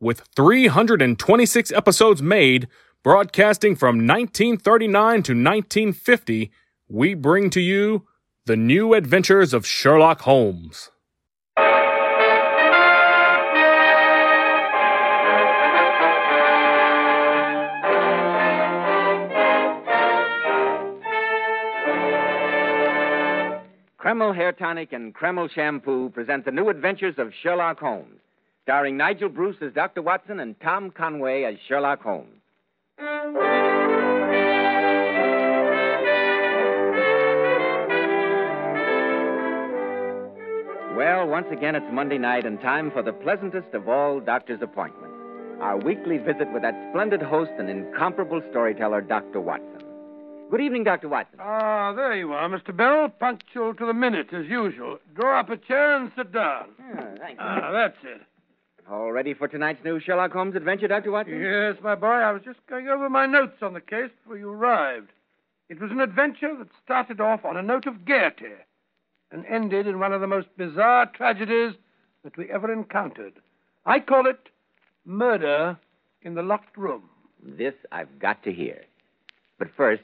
with 326 episodes made, broadcasting from 1939 to 1950, we bring to you The New Adventures of Sherlock Holmes. Kreml Hair Tonic and Kreml Shampoo present the new adventures of Sherlock Holmes, starring Nigel Bruce as Dr. Watson and Tom Conway as Sherlock Holmes. Well, once again, it's Monday night and time for the pleasantest of all doctor's appointments our weekly visit with that splendid host and incomparable storyteller, Dr. Watson. Good evening, Dr. Watson. Ah, there you are, Mr. Bell. Punctual to the minute, as usual. Draw up a chair and sit down. Ah, thank you. Ah, that's it. All ready for tonight's new Sherlock Holmes adventure, Dr. Watson? Yes, my boy, I was just going over my notes on the case before you arrived. It was an adventure that started off on a note of gaiety and ended in one of the most bizarre tragedies that we ever encountered. I call it Murder in the Locked Room. This I've got to hear. But first,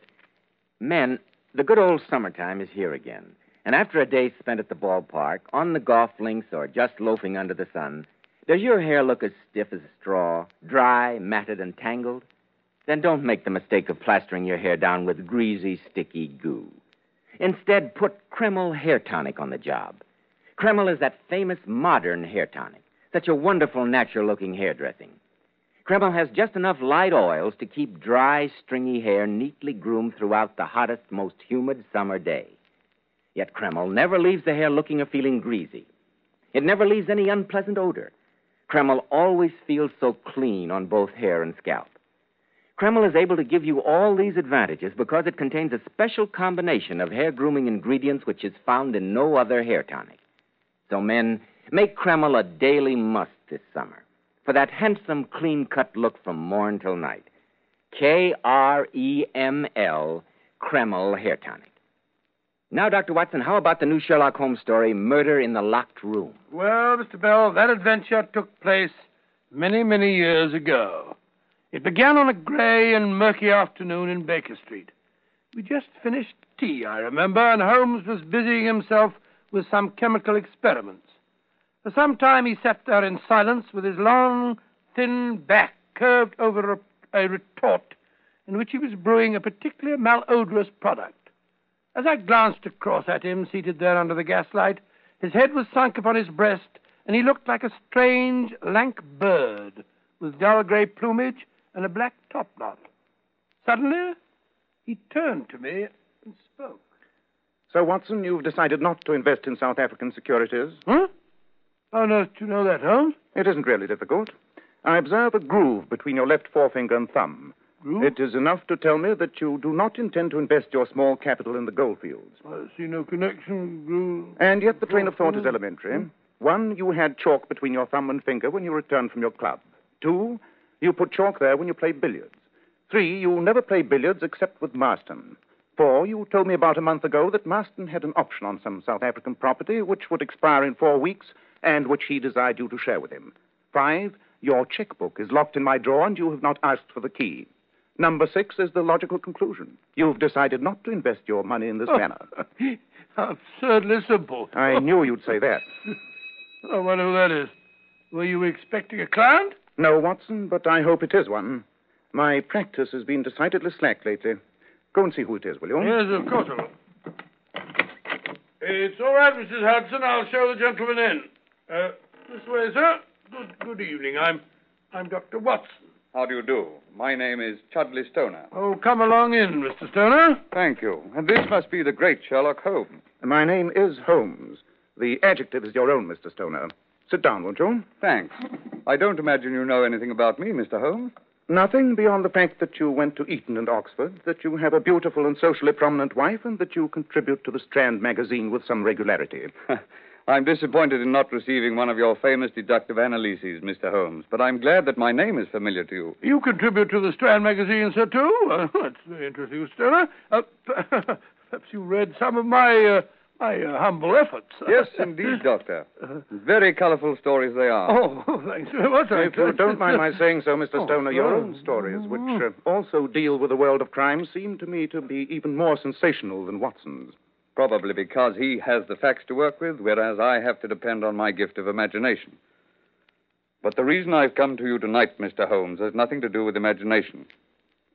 men, the good old summertime is here again. And after a day spent at the ballpark, on the golf links, or just loafing under the sun, does your hair look as stiff as a straw, dry, matted, and tangled? Then don't make the mistake of plastering your hair down with greasy, sticky goo. Instead, put Kreml hair tonic on the job. Kreml is that famous modern hair tonic, such a wonderful natural looking hairdressing. Kreml has just enough light oils to keep dry, stringy hair neatly groomed throughout the hottest, most humid summer day. Yet Kreml never leaves the hair looking or feeling greasy. It never leaves any unpleasant odor. Kreml always feels so clean on both hair and scalp. Kreml is able to give you all these advantages because it contains a special combination of hair grooming ingredients which is found in no other hair tonic. So, men, make Kreml a daily must this summer for that handsome, clean cut look from morn till night. K R E M L, Kreml Hair Tonic. Now, Dr. Watson, how about the new Sherlock Holmes story, Murder in the Locked Room? Well, Mr. Bell, that adventure took place many, many years ago. It began on a gray and murky afternoon in Baker Street. We just finished tea, I remember, and Holmes was busying himself with some chemical experiments. For some time he sat there in silence with his long, thin back curved over a, a retort in which he was brewing a particularly malodorous product. As I glanced across at him, seated there under the gaslight, his head was sunk upon his breast, and he looked like a strange, lank bird with dull gray plumage and a black topknot. Suddenly, he turned to me and spoke. So, Watson, you've decided not to invest in South African securities? Huh? How on earth do you know that, Holmes? It isn't really difficult. I observe a groove between your left forefinger and thumb. It is enough to tell me that you do not intend to invest your small capital in the goldfields. I see no connection. Groove. And yet the train of thought is hmm? elementary. Hmm? One, you had chalk between your thumb and finger when you returned from your club. Two, you put chalk there when you played billiards. Three, you never play billiards except with Marston. Four, you told me about a month ago that Marston had an option on some South African property which would expire in four weeks and which he desired you to share with him. Five, your checkbook is locked in my drawer and you have not asked for the key. Number six is the logical conclusion. You've decided not to invest your money in this manner. Absurdly simple. I knew you'd say that. I wonder who that is. Were you expecting a client? No, Watson, but I hope it is one. My practice has been decidedly slack lately. Go and see who it is, will you? Yes, of course I will. It's all right, Mrs. Hudson. I'll show the gentleman in. Uh, this way, sir. Good, good evening. I'm, I'm Dr. Watson. How do you do? My name is Chudley Stoner. Oh, come along in, Mr. Stoner. Thank you. And this must be the great Sherlock Holmes. My name is Holmes. The adjective is your own, Mr. Stoner. Sit down, won't you? Thanks. I don't imagine you know anything about me, Mr. Holmes. Nothing beyond the fact that you went to Eton and Oxford, that you have a beautiful and socially prominent wife, and that you contribute to the Strand magazine with some regularity. I'm disappointed in not receiving one of your famous deductive analyses, Mr. Holmes, but I'm glad that my name is familiar to you. You contribute to the Strand magazine, sir, too? Uh, that's very interesting, Stoner. Uh, perhaps you read some of my, uh, my uh, humble efforts. Yes, indeed, Doctor. Very colorful stories they are. Oh, thanks very much. If you don't mind my saying so, Mr. Oh, Stoner, your own stories, which uh, also deal with the world of crime, seem to me to be even more sensational than Watson's. Probably because he has the facts to work with, whereas I have to depend on my gift of imagination. But the reason I've come to you tonight, Mr. Holmes, has nothing to do with imagination.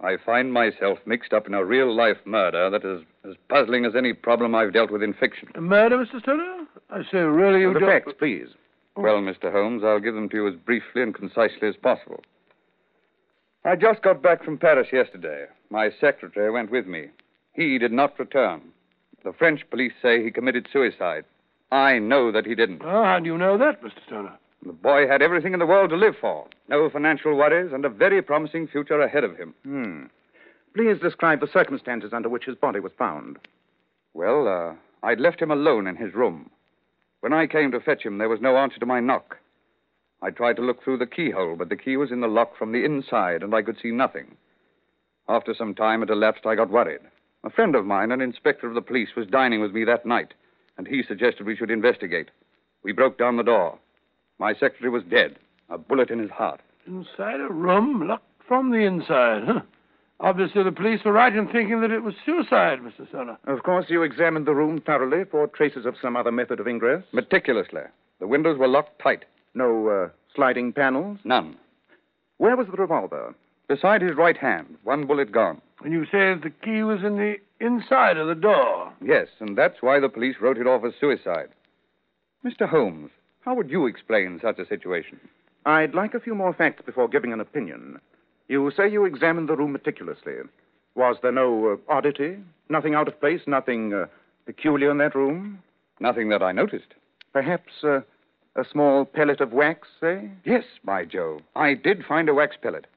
I find myself mixed up in a real life murder that is as puzzling as any problem I've dealt with in fiction. Murder, Mr. Stoner? I say, really, you the don't... facts, please. Oh. Well, Mr. Holmes, I'll give them to you as briefly and concisely as possible. I just got back from Paris yesterday. My secretary went with me. He did not return. The French police say he committed suicide. I know that he didn't. Oh, how do you know that, Mr. Stoner? The boy had everything in the world to live for no financial worries and a very promising future ahead of him. Hmm. Please describe the circumstances under which his body was found. Well, uh, I'd left him alone in his room. When I came to fetch him, there was no answer to my knock. I tried to look through the keyhole, but the key was in the lock from the inside, and I could see nothing. After some time had elapsed, I got worried. A friend of mine, an inspector of the police, was dining with me that night, and he suggested we should investigate. We broke down the door. My secretary was dead, a bullet in his heart. Inside a room, locked from the inside, huh? Obviously, the police were right in thinking that it was suicide, Mr. Stoner. Of course, you examined the room thoroughly for traces of some other method of ingress. Meticulously. The windows were locked tight. No uh, sliding panels. None. Where was the revolver? Beside his right hand, one bullet gone. And you say that the key was in the inside of the door. Yes, and that's why the police wrote it off as suicide. Mr. Holmes, how would you explain such a situation? I'd like a few more facts before giving an opinion. You say you examined the room meticulously. Was there no uh, oddity? Nothing out of place? Nothing uh, peculiar in that room? Nothing that I noticed. Perhaps uh, a small pellet of wax, say? Yes, by Jove. I did find a wax pellet.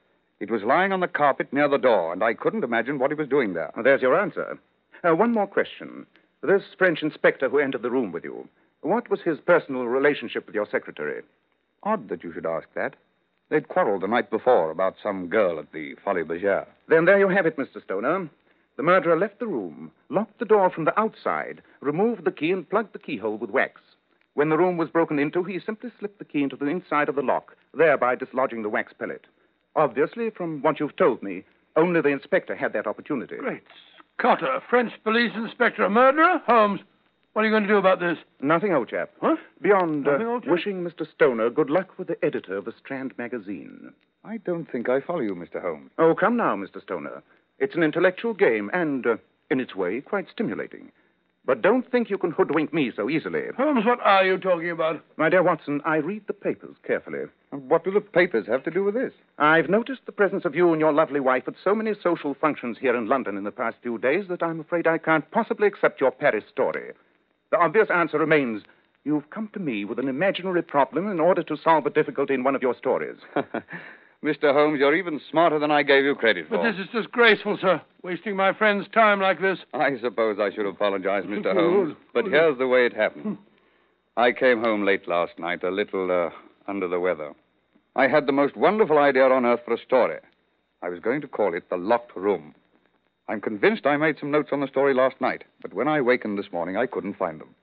It was lying on the carpet near the door, and I couldn't imagine what he was doing there. Well, there's your answer. Uh, one more question. This French inspector who entered the room with you, what was his personal relationship with your secretary? Odd that you should ask that. They'd quarreled the night before about some girl at the Folies Bergère. Then there you have it, Mr. Stoner. The murderer left the room, locked the door from the outside, removed the key, and plugged the keyhole with wax. When the room was broken into, he simply slipped the key into the inside of the lock, thereby dislodging the wax pellet. Obviously, from what you've told me, only the inspector had that opportunity. Great Scott, a French police inspector, a murderer? Holmes, what are you going to do about this? Nothing, old chap. Huh? Beyond uh, Nothing, old chap? wishing Mr. Stoner good luck with the editor of the Strand magazine. I don't think I follow you, Mr. Holmes. Oh, come now, Mr. Stoner. It's an intellectual game and, uh, in its way, quite stimulating. But don't think you can hoodwink me so easily. Holmes, what are you talking about? My dear Watson, I read the papers carefully. And What do the papers have to do with this? I've noticed the presence of you and your lovely wife at so many social functions here in London in the past few days that I'm afraid I can't possibly accept your Paris story. The obvious answer remains you've come to me with an imaginary problem in order to solve a difficulty in one of your stories. Mr. Holmes, you're even smarter than I gave you credit for. But this is disgraceful, sir. Wasting my friend's time like this. I suppose I should apologize, Mr. Holmes. But here's the way it happened. I came home late last night, a little uh, under the weather. I had the most wonderful idea on earth for a story. I was going to call it The Locked Room. I'm convinced I made some notes on the story last night, but when I wakened this morning, I couldn't find them.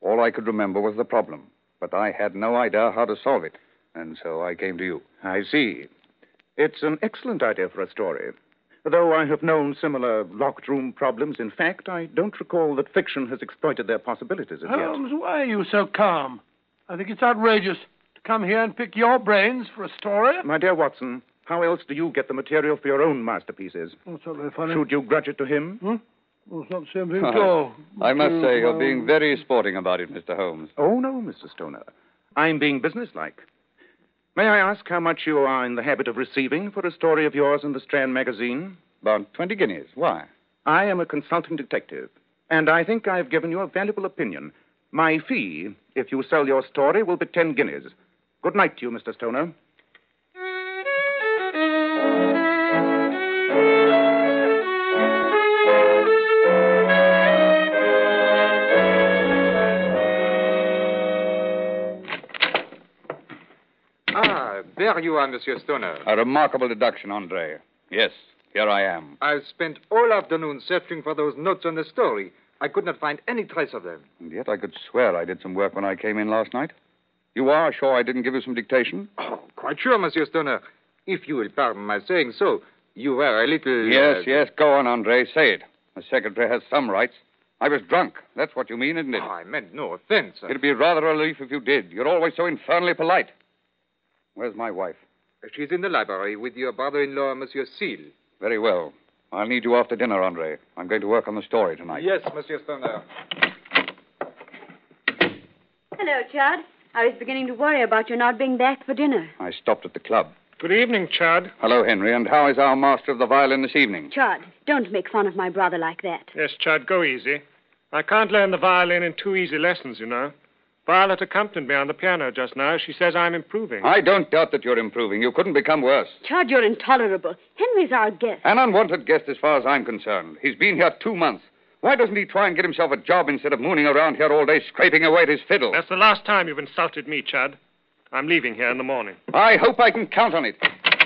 All I could remember was the problem, but I had no idea how to solve it, and so I came to you. I see. It's an excellent idea for a story. Though I have known similar locked room problems, in fact, I don't recall that fiction has exploited their possibilities as yet. Holmes, why are you so calm? I think it's outrageous to come here and pick your brains for a story. My dear Watson, how else do you get the material for your own masterpieces? Oh, it's not very funny. Should you grudge it to him? Hmm? Well, it's not the same thing at all. I must say, you're being very sporting about it, Mr. Holmes. Oh, no, Mr. Stoner. I'm being businesslike. May I ask how much you are in the habit of receiving for a story of yours in the Strand magazine? About 20 guineas. Why? I am a consulting detective, and I think I've given you a valuable opinion. My fee, if you sell your story, will be ten guineas. Good night to you, Mr. Stoner. There you are, Monsieur Stoner. A remarkable deduction, Andre. Yes, here I am. I've spent all afternoon searching for those notes on the story. I could not find any trace of them. And yet I could swear I did some work when I came in last night. You are sure I didn't give you some dictation? Oh, quite sure, Monsieur Stoner. If you will pardon my saying so, you were a little. Yes, uh, yes. Go on, Andre. Say it. The secretary has some rights. I was drunk. That's what you mean, isn't it? Oh, I meant no offense. It'd be rather a relief if you did. You're always so infernally polite. Where's my wife? She's in the library with your brother-in-law, Monsieur Seal. Very well. I'll need you after dinner, Andre. I'm going to work on the story tonight. Yes, Monsieur Stoner. Hello, Chad. I was beginning to worry about your not being back for dinner. I stopped at the club. Good evening, Chad. Hello, Henry. And how is our master of the violin this evening? Chad, don't make fun of my brother like that. Yes, Chad, go easy. I can't learn the violin in two easy lessons, you know. Violet accompanied me on the piano just now. She says I'm improving. I don't doubt that you're improving. You couldn't become worse. Chad, you're intolerable. Henry's our guest. An unwanted guest as far as I'm concerned. He's been here two months. Why doesn't he try and get himself a job instead of mooning around here all day scraping away at his fiddle? That's the last time you've insulted me, Chad. I'm leaving here in the morning. I hope I can count on it.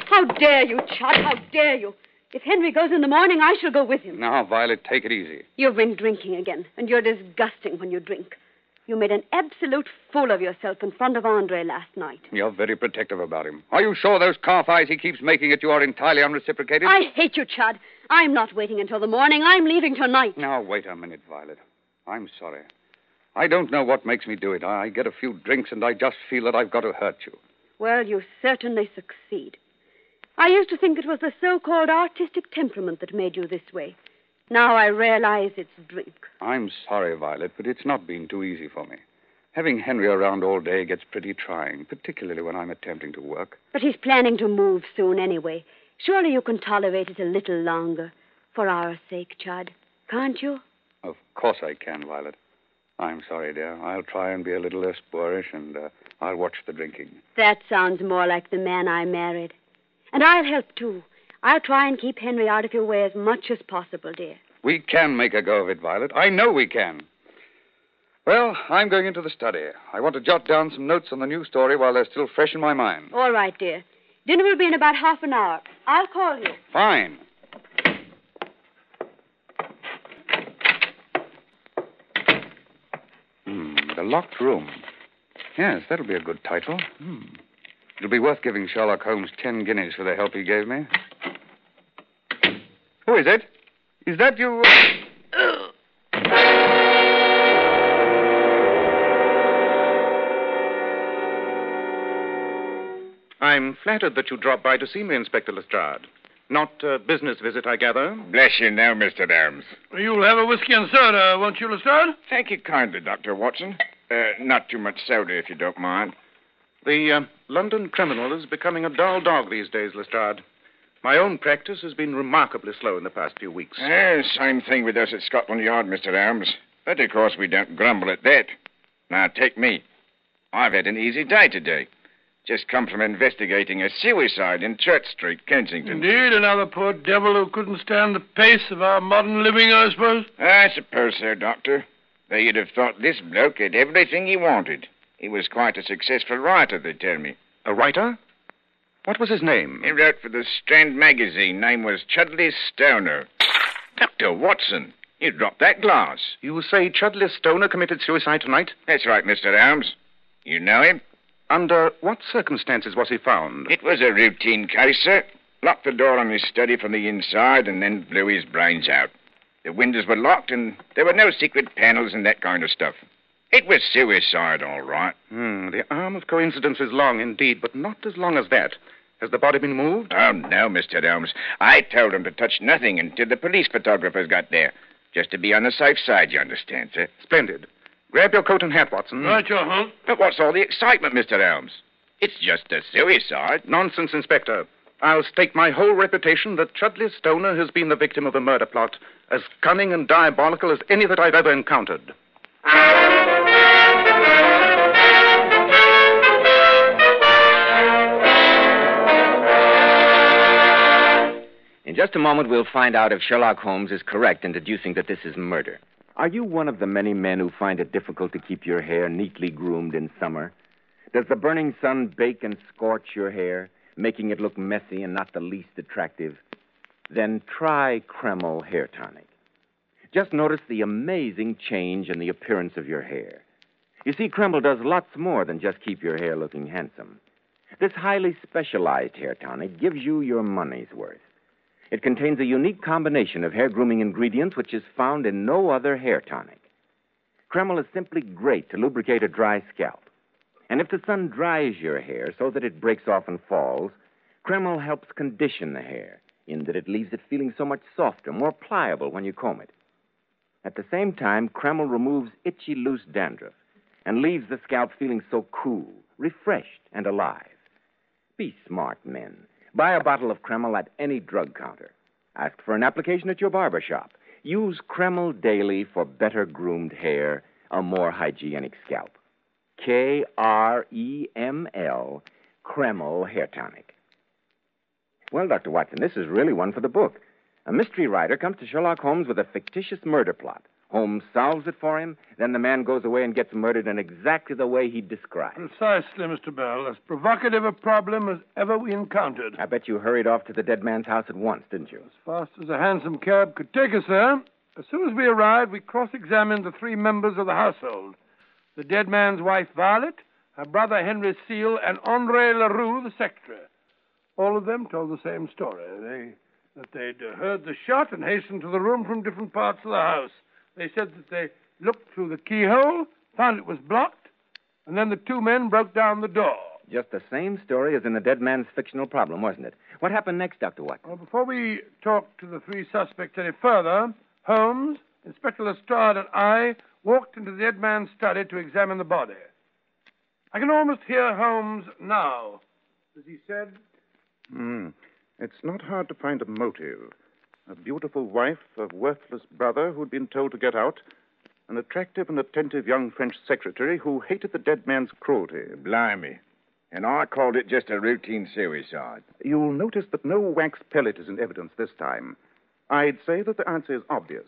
How dare you, Chad? How dare you? If Henry goes in the morning, I shall go with him. Now, Violet, take it easy. You've been drinking again, and you're disgusting when you drink. You made an absolute fool of yourself in front of Andre last night. You're very protective about him. Are you sure those calf eyes he keeps making at you are entirely unreciprocated? I hate you, Chad. I'm not waiting until the morning. I'm leaving tonight. Now, wait a minute, Violet. I'm sorry. I don't know what makes me do it. I get a few drinks and I just feel that I've got to hurt you. Well, you certainly succeed. I used to think it was the so called artistic temperament that made you this way. Now I realize it's drink. I'm sorry, Violet, but it's not been too easy for me. Having Henry around all day gets pretty trying, particularly when I'm attempting to work. But he's planning to move soon anyway. Surely you can tolerate it a little longer. For our sake, Chad. Can't you? Of course I can, Violet. I'm sorry, dear. I'll try and be a little less boorish, and uh, I'll watch the drinking. That sounds more like the man I married. And I'll help, too. I'll try and keep Henry out of your way as much as possible, dear. We can make a go of it, Violet. I know we can. Well, I'm going into the study. I want to jot down some notes on the new story while they're still fresh in my mind. All right, dear. Dinner will be in about half an hour. I'll call you. Fine. Hmm, the locked room. Yes, that'll be a good title. Hmm. It'll be worth giving Sherlock Holmes ten guineas for the help he gave me. Who is it? Is that you? I'm flattered that you dropped by to see me, Inspector Lestrade. Not a business visit, I gather. Bless you now, Mr. Adams. You'll have a whiskey and soda, won't you, Lestrade? Thank you kindly, Dr. Watson. Uh, not too much soda, if you don't mind. The uh, London criminal is becoming a dull dog these days, Lestrade. My own practice has been remarkably slow in the past few weeks. Uh, same thing with us at Scotland Yard, Mr. Adams. But of course we don't grumble at that. Now take me. I've had an easy day today. Just come from investigating a suicide in Church Street, Kensington. Indeed, another poor devil who couldn't stand the pace of our modern living, I suppose. I suppose so, Doctor. Though you'd have thought this bloke had everything he wanted. He was quite a successful writer, they tell me. A writer? What was his name? He wrote for the Strand magazine. Name was Chudley Stoner. Dr. Watson, you dropped that glass. You say Chudley Stoner committed suicide tonight? That's right, Mr. Holmes. You know him? Under what circumstances was he found? It was a routine case, sir. Locked the door on his study from the inside and then blew his brains out. The windows were locked and there were no secret panels and that kind of stuff. It was suicide, all right. Hmm, the arm of coincidence is long indeed, but not as long as that. Has the body been moved? Oh, no, Mr. Holmes. I told him to touch nothing until the police photographers got there. Just to be on the safe side, you understand, sir. Splendid. Grab your coat and hat, Watson. Right, your hump. But what's all the excitement, Mr. Holmes? It's just a suicide. Nonsense, Inspector. I'll stake my whole reputation that Chudley Stoner has been the victim of a murder plot as cunning and diabolical as any that I've ever encountered. In just a moment, we'll find out if Sherlock Holmes is correct in deducing that this is murder. Are you one of the many men who find it difficult to keep your hair neatly groomed in summer? Does the burning sun bake and scorch your hair, making it look messy and not the least attractive? Then try Kreml Hair Tonic. Just notice the amazing change in the appearance of your hair. You see, Kreml does lots more than just keep your hair looking handsome. This highly specialized hair tonic gives you your money's worth. It contains a unique combination of hair grooming ingredients which is found in no other hair tonic. Kreml is simply great to lubricate a dry scalp. And if the sun dries your hair so that it breaks off and falls, Kreml helps condition the hair in that it leaves it feeling so much softer, more pliable when you comb it. At the same time, Kreml removes itchy, loose dandruff and leaves the scalp feeling so cool, refreshed, and alive. Be smart, men. Buy a bottle of Kreml at any drug counter. Ask for an application at your barber shop. Use Kreml daily for better groomed hair, a more hygienic scalp. K R E M L, Kreml Hair Tonic. Well, Dr. Watson, this is really one for the book. A mystery writer comes to Sherlock Holmes with a fictitious murder plot. Holmes solves it for him, then the man goes away and gets murdered in exactly the way he described. Precisely, Mr. Bell. As provocative a problem as ever we encountered. I bet you hurried off to the dead man's house at once, didn't you? As fast as a hansom cab could take us there. As soon as we arrived, we cross examined the three members of the household the dead man's wife, Violet, her brother, Henry Seal, and Andre LaRue, the secretary. All of them told the same story. They, that they'd heard the shot and hastened to the room from different parts of the house. They said that they looked through the keyhole, found it was blocked, and then the two men broke down the door. Just the same story as in the dead man's fictional problem, wasn't it? What happened next, Dr. Watson? Well, before we talked to the three suspects any further, Holmes, Inspector Lestrade, and I walked into the dead man's study to examine the body. I can almost hear Holmes now. As he said, Hmm. It's not hard to find a motive. A beautiful wife, a worthless brother who'd been told to get out, an attractive and attentive young French secretary who hated the dead man's cruelty. Blimey. And I called it just a routine suicide. You'll notice that no wax pellet is in evidence this time. I'd say that the answer is obvious.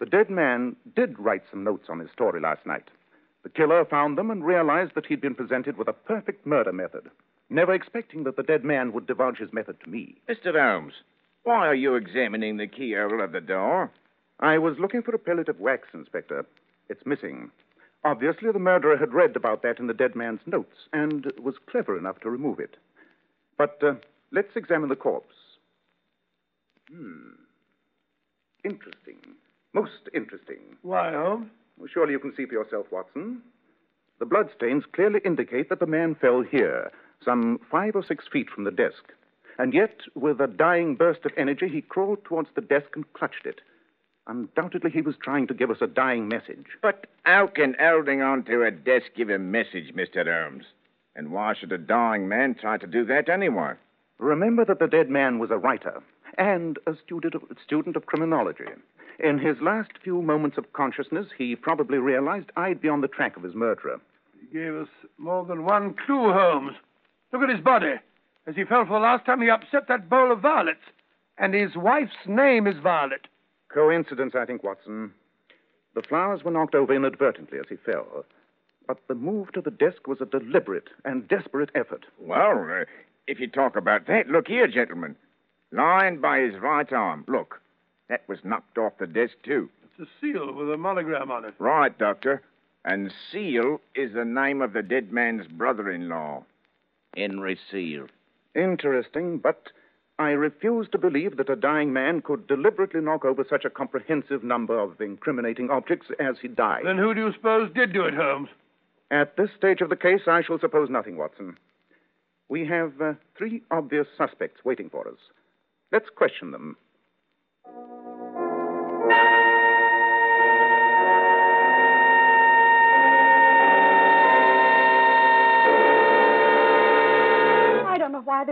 The dead man did write some notes on his story last night. The killer found them and realized that he'd been presented with a perfect murder method, never expecting that the dead man would divulge his method to me. Mr. Holmes, why are you examining the keyhole of the door? I was looking for a pellet of wax, Inspector. It's missing. Obviously, the murderer had read about that in the dead man's notes and was clever enough to remove it. But uh, let's examine the corpse. Hmm. Interesting. Most interesting. Why, Holmes? Well, surely you can see for yourself, Watson. The bloodstains clearly indicate that the man fell here, some five or six feet from the desk. And yet, with a dying burst of energy, he crawled towards the desk and clutched it. Undoubtedly, he was trying to give us a dying message. But how can holding on to a desk give a message, Mr. Holmes? And why should a dying man try to do that anyway? Remember that the dead man was a writer and a student of, student of criminology. In his last few moments of consciousness, he probably realized I'd be on the track of his murderer. He gave us more than one clue, Holmes. Look at his body. As he fell for the last time, he upset that bowl of violets. And his wife's name is Violet. Coincidence, I think, Watson. The flowers were knocked over inadvertently as he fell. But the move to the desk was a deliberate and desperate effort. Well, uh, if you talk about that, look here, gentlemen. Lying by his right arm. Look, that was knocked off the desk, too. It's a seal with a monogram on it. Right, Doctor. And Seal is the name of the dead man's brother in law. Henry Seal. Interesting, but I refuse to believe that a dying man could deliberately knock over such a comprehensive number of incriminating objects as he died. Then who do you suppose did do it, Holmes? At this stage of the case, I shall suppose nothing, Watson. We have uh, three obvious suspects waiting for us. Let's question them.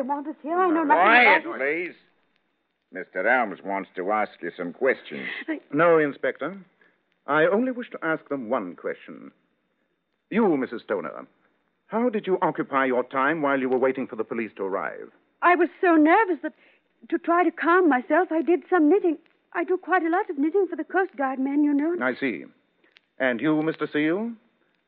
They want us here. I know nothing Quiet, about it. please. Mr. Elms wants to ask you some questions. No, Inspector. I only wish to ask them one question. You, Mrs. Stoner, how did you occupy your time while you were waiting for the police to arrive? I was so nervous that to try to calm myself, I did some knitting. I do quite a lot of knitting for the Coast Guard men, you know. I see. And you, Mr. Seal?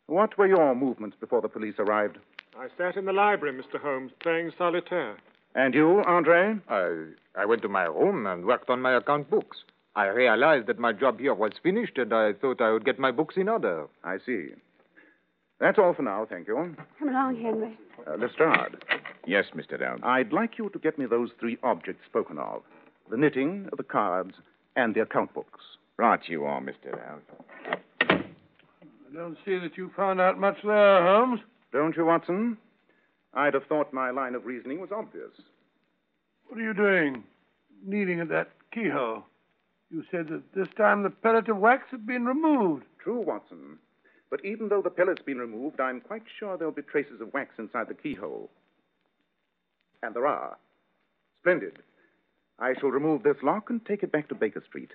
What were your movements before the police arrived? I sat in the library, Mr. Holmes, playing solitaire. And you, Andre? I, I went to my room and worked on my account books. I realized that my job here was finished, and I thought I would get my books in order. I see. That's all for now, thank you. Come along, Henry. Uh, Lestrade, Yes, Mr. Elms. I'd like you to get me those three objects spoken of the knitting, the cards, and the account books. Right you are, Mr. Elms. I don't see that you found out much there, Holmes. Don't you, Watson? I'd have thought my line of reasoning was obvious. What are you doing? Kneading at that keyhole. You said that this time the pellet of wax had been removed. True, Watson. But even though the pellet's been removed, I'm quite sure there'll be traces of wax inside the keyhole. And there are. Splendid. I shall remove this lock and take it back to Baker Street.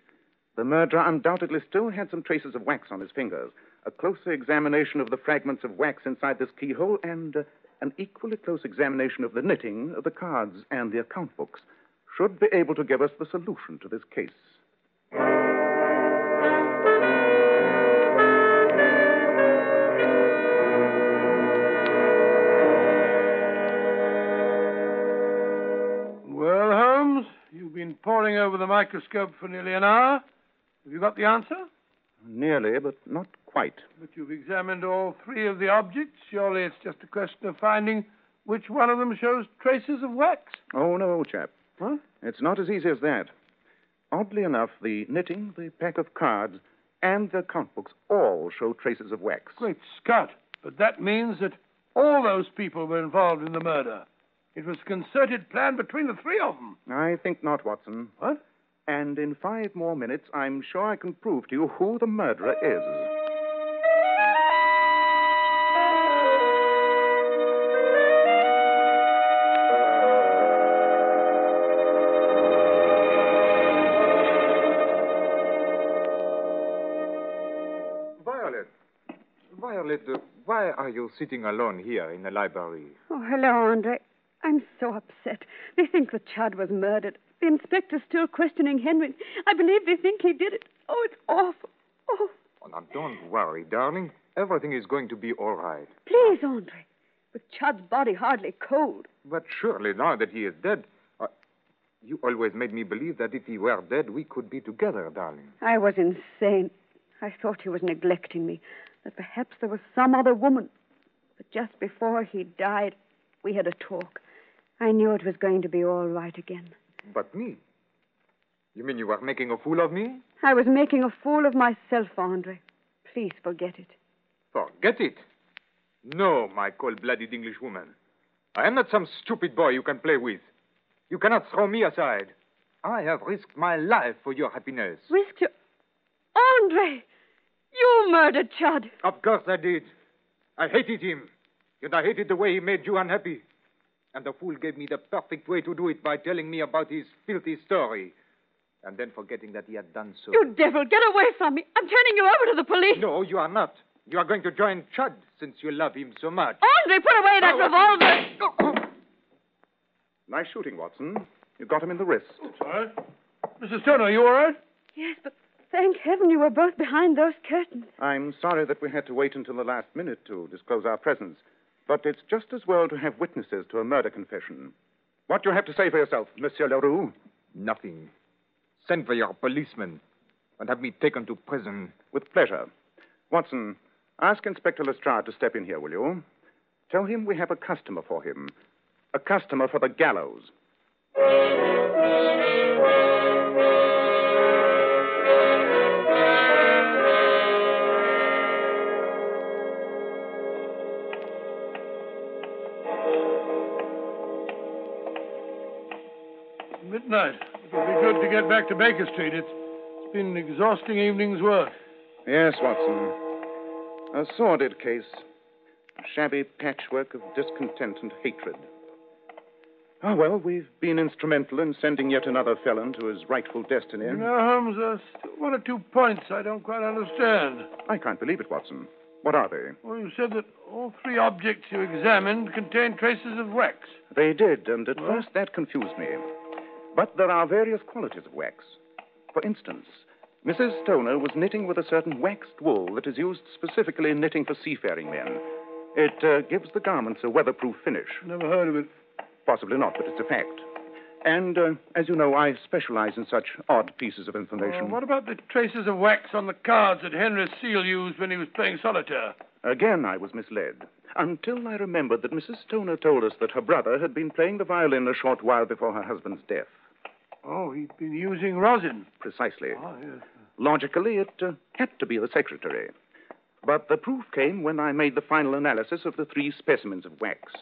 The murderer undoubtedly still had some traces of wax on his fingers. A closer examination of the fragments of wax inside this keyhole and uh, an equally close examination of the knitting, the cards, and the account books should be able to give us the solution to this case. Well, Holmes, you've been poring over the microscope for nearly an hour. Have you got the answer? Nearly, but not quite. But you've examined all three of the objects. Surely it's just a question of finding which one of them shows traces of wax. Oh, no, old chap. Huh? It's not as easy as that. Oddly enough, the knitting, the pack of cards, and the account books all show traces of wax. Great Scott. But that means that all those people were involved in the murder. It was a concerted plan between the three of them. I think not, Watson. What? And in five more minutes, I'm sure I can prove to you who the murderer is. Violet. Violet, uh, why are you sitting alone here in the library? Oh, hello, Andre. I'm so upset. They think that Chad was murdered. The inspector's still questioning Henry. I believe they think he did it. Oh, it's awful. Oh, Oh, now, don't worry, darling. Everything is going to be all right. please, Andre. With Chad's body hardly cold. But surely, now that he is dead, uh, you always made me believe that if he were dead, we could be together, darling. I was insane. I thought he was neglecting me, that perhaps there was some other woman. But just before he died, we had a talk. I knew it was going to be all right again. But me? You mean you were making a fool of me? I was making a fool of myself, Andre. Please forget it. Forget it. No, my cold blooded Englishwoman. I am not some stupid boy you can play with. You cannot throw me aside. I have risked my life for your happiness. Risked your. Andre! You murdered Chad. Of course I did. I hated him. And I hated the way he made you unhappy. And the fool gave me the perfect way to do it by telling me about his filthy story. And then forgetting that he had done so. You devil, get away from me. I'm turning you over to the police. No, you are not. You are going to join Chud since you love him so much. Andre, put away that oh, oh. revolver. Nice shooting, Watson. You got him in the wrist. Sorry. Mrs. Turner, are you all right? Yes, but thank heaven you were both behind those curtains. I'm sorry that we had to wait until the last minute to disclose our presence, but it's just as well to have witnesses to a murder confession. What do you have to say for yourself, Monsieur Leroux? Nothing. Send for your policeman and have me taken to prison. With pleasure. Watson, ask Inspector Lestrade to step in here, will you? Tell him we have a customer for him. A customer for the gallows. Midnight. It'll be good to get back to Baker Street. It's, it's been an exhausting evening's work. Yes, Watson. A sordid case. A shabby patchwork of discontent and hatred. Ah, well, we've been instrumental in sending yet another felon to his rightful destiny. You know, Holmes, there's one or two points I don't quite understand. I can't believe it, Watson. What are they? Well, you said that all three objects you examined contained traces of wax. They did, and at first that confused me. But there are various qualities of wax. For instance, Mrs. Stoner was knitting with a certain waxed wool that is used specifically in knitting for seafaring men. It uh, gives the garments a weatherproof finish. Never heard of it. Possibly not, but it's a fact. And, uh, as you know, I specialize in such odd pieces of information. Uh, what about the traces of wax on the cards that Henry Seal used when he was playing solitaire? Again, I was misled. Until I remembered that Mrs. Stoner told us that her brother had been playing the violin a short while before her husband's death. Oh, he'd been using rosin. Precisely. Oh, yes. Logically, it uh, had to be the secretary. But the proof came when I made the final analysis of the three specimens of wax.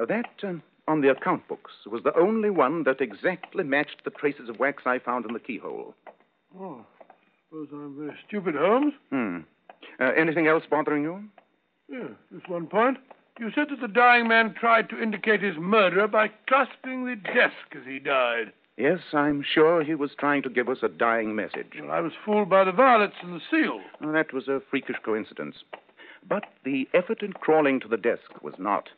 Uh, that, uh, on the account books, was the only one that exactly matched the traces of wax I found in the keyhole. Oh, suppose I'm very stupid, Holmes. Hmm. Uh, anything else bothering you? Yeah, just one point. You said that the dying man tried to indicate his murderer by clasping the desk as he died. Yes, I'm sure he was trying to give us a dying message. Well, I was fooled by the violets and the seal. Oh, that was a freakish coincidence. But the effort in crawling to the desk was not.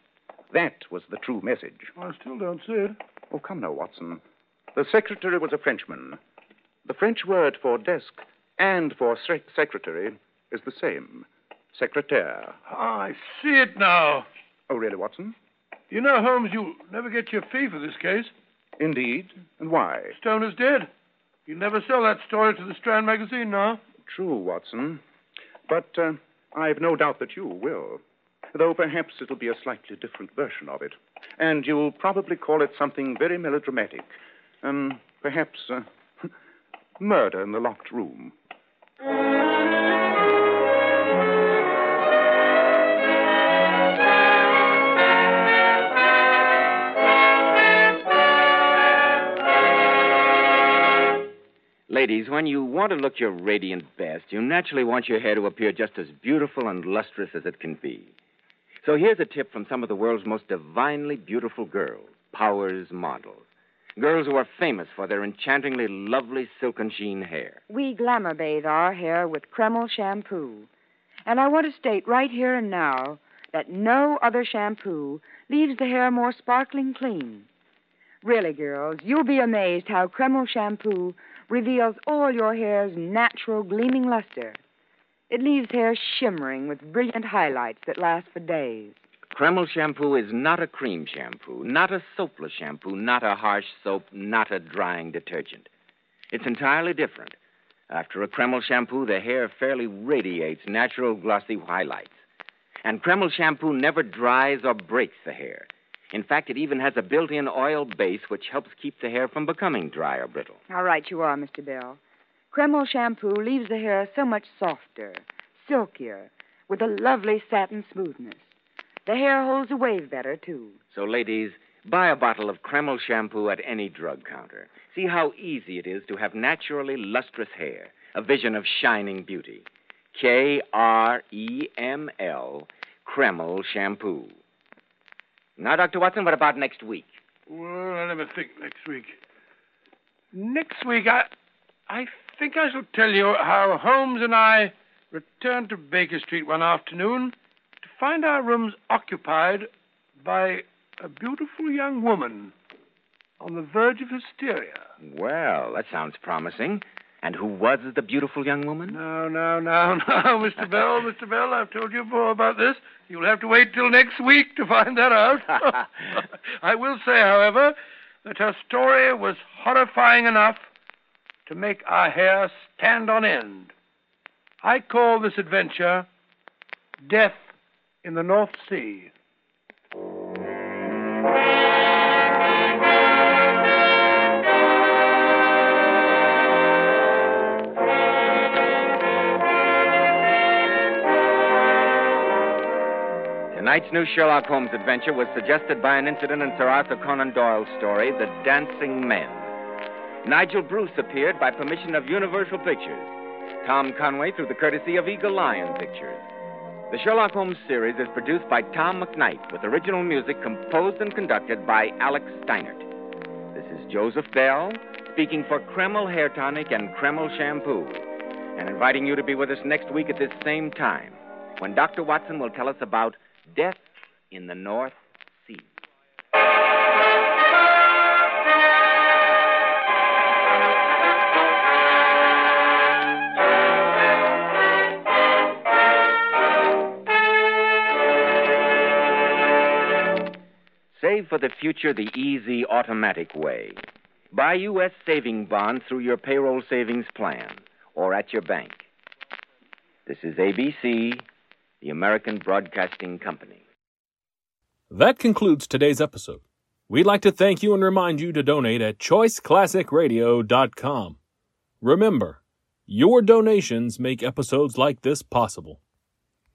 That was the true message. I still don't see it. Oh, come now, Watson. The secretary was a Frenchman. The French word for desk and for sec- secretary is the same secretaire. Ah, I see it now. Oh, really, Watson? You know, Holmes, you'll never get your fee for this case. Indeed. And why? Stone is dead. You'll never sell that story to the Strand magazine now. True, Watson. But uh, I've no doubt that you will. Though perhaps it'll be a slightly different version of it. And you'll probably call it something very melodramatic. Um, perhaps uh, murder in the locked room. Ladies, when you want to look your radiant best, you naturally want your hair to appear just as beautiful and lustrous as it can be. So here's a tip from some of the world's most divinely beautiful girls, Powers models. Girls who are famous for their enchantingly lovely silken sheen hair. We glamour bathe our hair with Kreml shampoo. And I want to state right here and now that no other shampoo leaves the hair more sparkling clean. Really, girls, you'll be amazed how Kreml shampoo reveals all your hair's natural gleaming luster. It leaves hair shimmering with brilliant highlights that last for days. Kreml shampoo is not a cream shampoo, not a soapless shampoo, not a harsh soap, not a drying detergent. It's entirely different. After a Kreml shampoo, the hair fairly radiates natural glossy highlights. And Kreml shampoo never dries or breaks the hair. In fact, it even has a built in oil base which helps keep the hair from becoming dry or brittle. How right you are, Mr. Bell. Kreml shampoo leaves the hair so much softer, silkier, with a lovely satin smoothness. The hair holds a wave better, too. So, ladies, buy a bottle of Kreml shampoo at any drug counter. See how easy it is to have naturally lustrous hair, a vision of shining beauty. K R E M L, Kreml shampoo. Now, Dr. Watson, what about next week? Well, I never think next week. Next week, I, I think I shall tell you how Holmes and I returned to Baker Street one afternoon to find our rooms occupied by a beautiful young woman on the verge of hysteria. Well, that sounds promising. And who was the beautiful young woman? No, no, no, no, Mr. Bell, Mr. Bell, I've told you before about this. You'll have to wait till next week to find that out. I will say, however, that her story was horrifying enough to make our hair stand on end. I call this adventure Death in the North Sea. Tonight's new Sherlock Holmes adventure was suggested by an incident in Sir Arthur Conan Doyle's story, The Dancing Men. Nigel Bruce appeared by permission of Universal Pictures. Tom Conway through the courtesy of Eagle Lion Pictures. The Sherlock Holmes series is produced by Tom McKnight with original music composed and conducted by Alex Steinert. This is Joseph Bell speaking for Kreml Hair Tonic and Kreml Shampoo and inviting you to be with us next week at this same time when Dr. Watson will tell us about Death in the North Sea. Save for the future the easy, automatic way. Buy U.S. saving bonds through your payroll savings plan or at your bank. This is ABC, the American Broadcasting Company. That concludes today's episode. We'd like to thank you and remind you to donate at choiceclassicradio.com. Remember, your donations make episodes like this possible.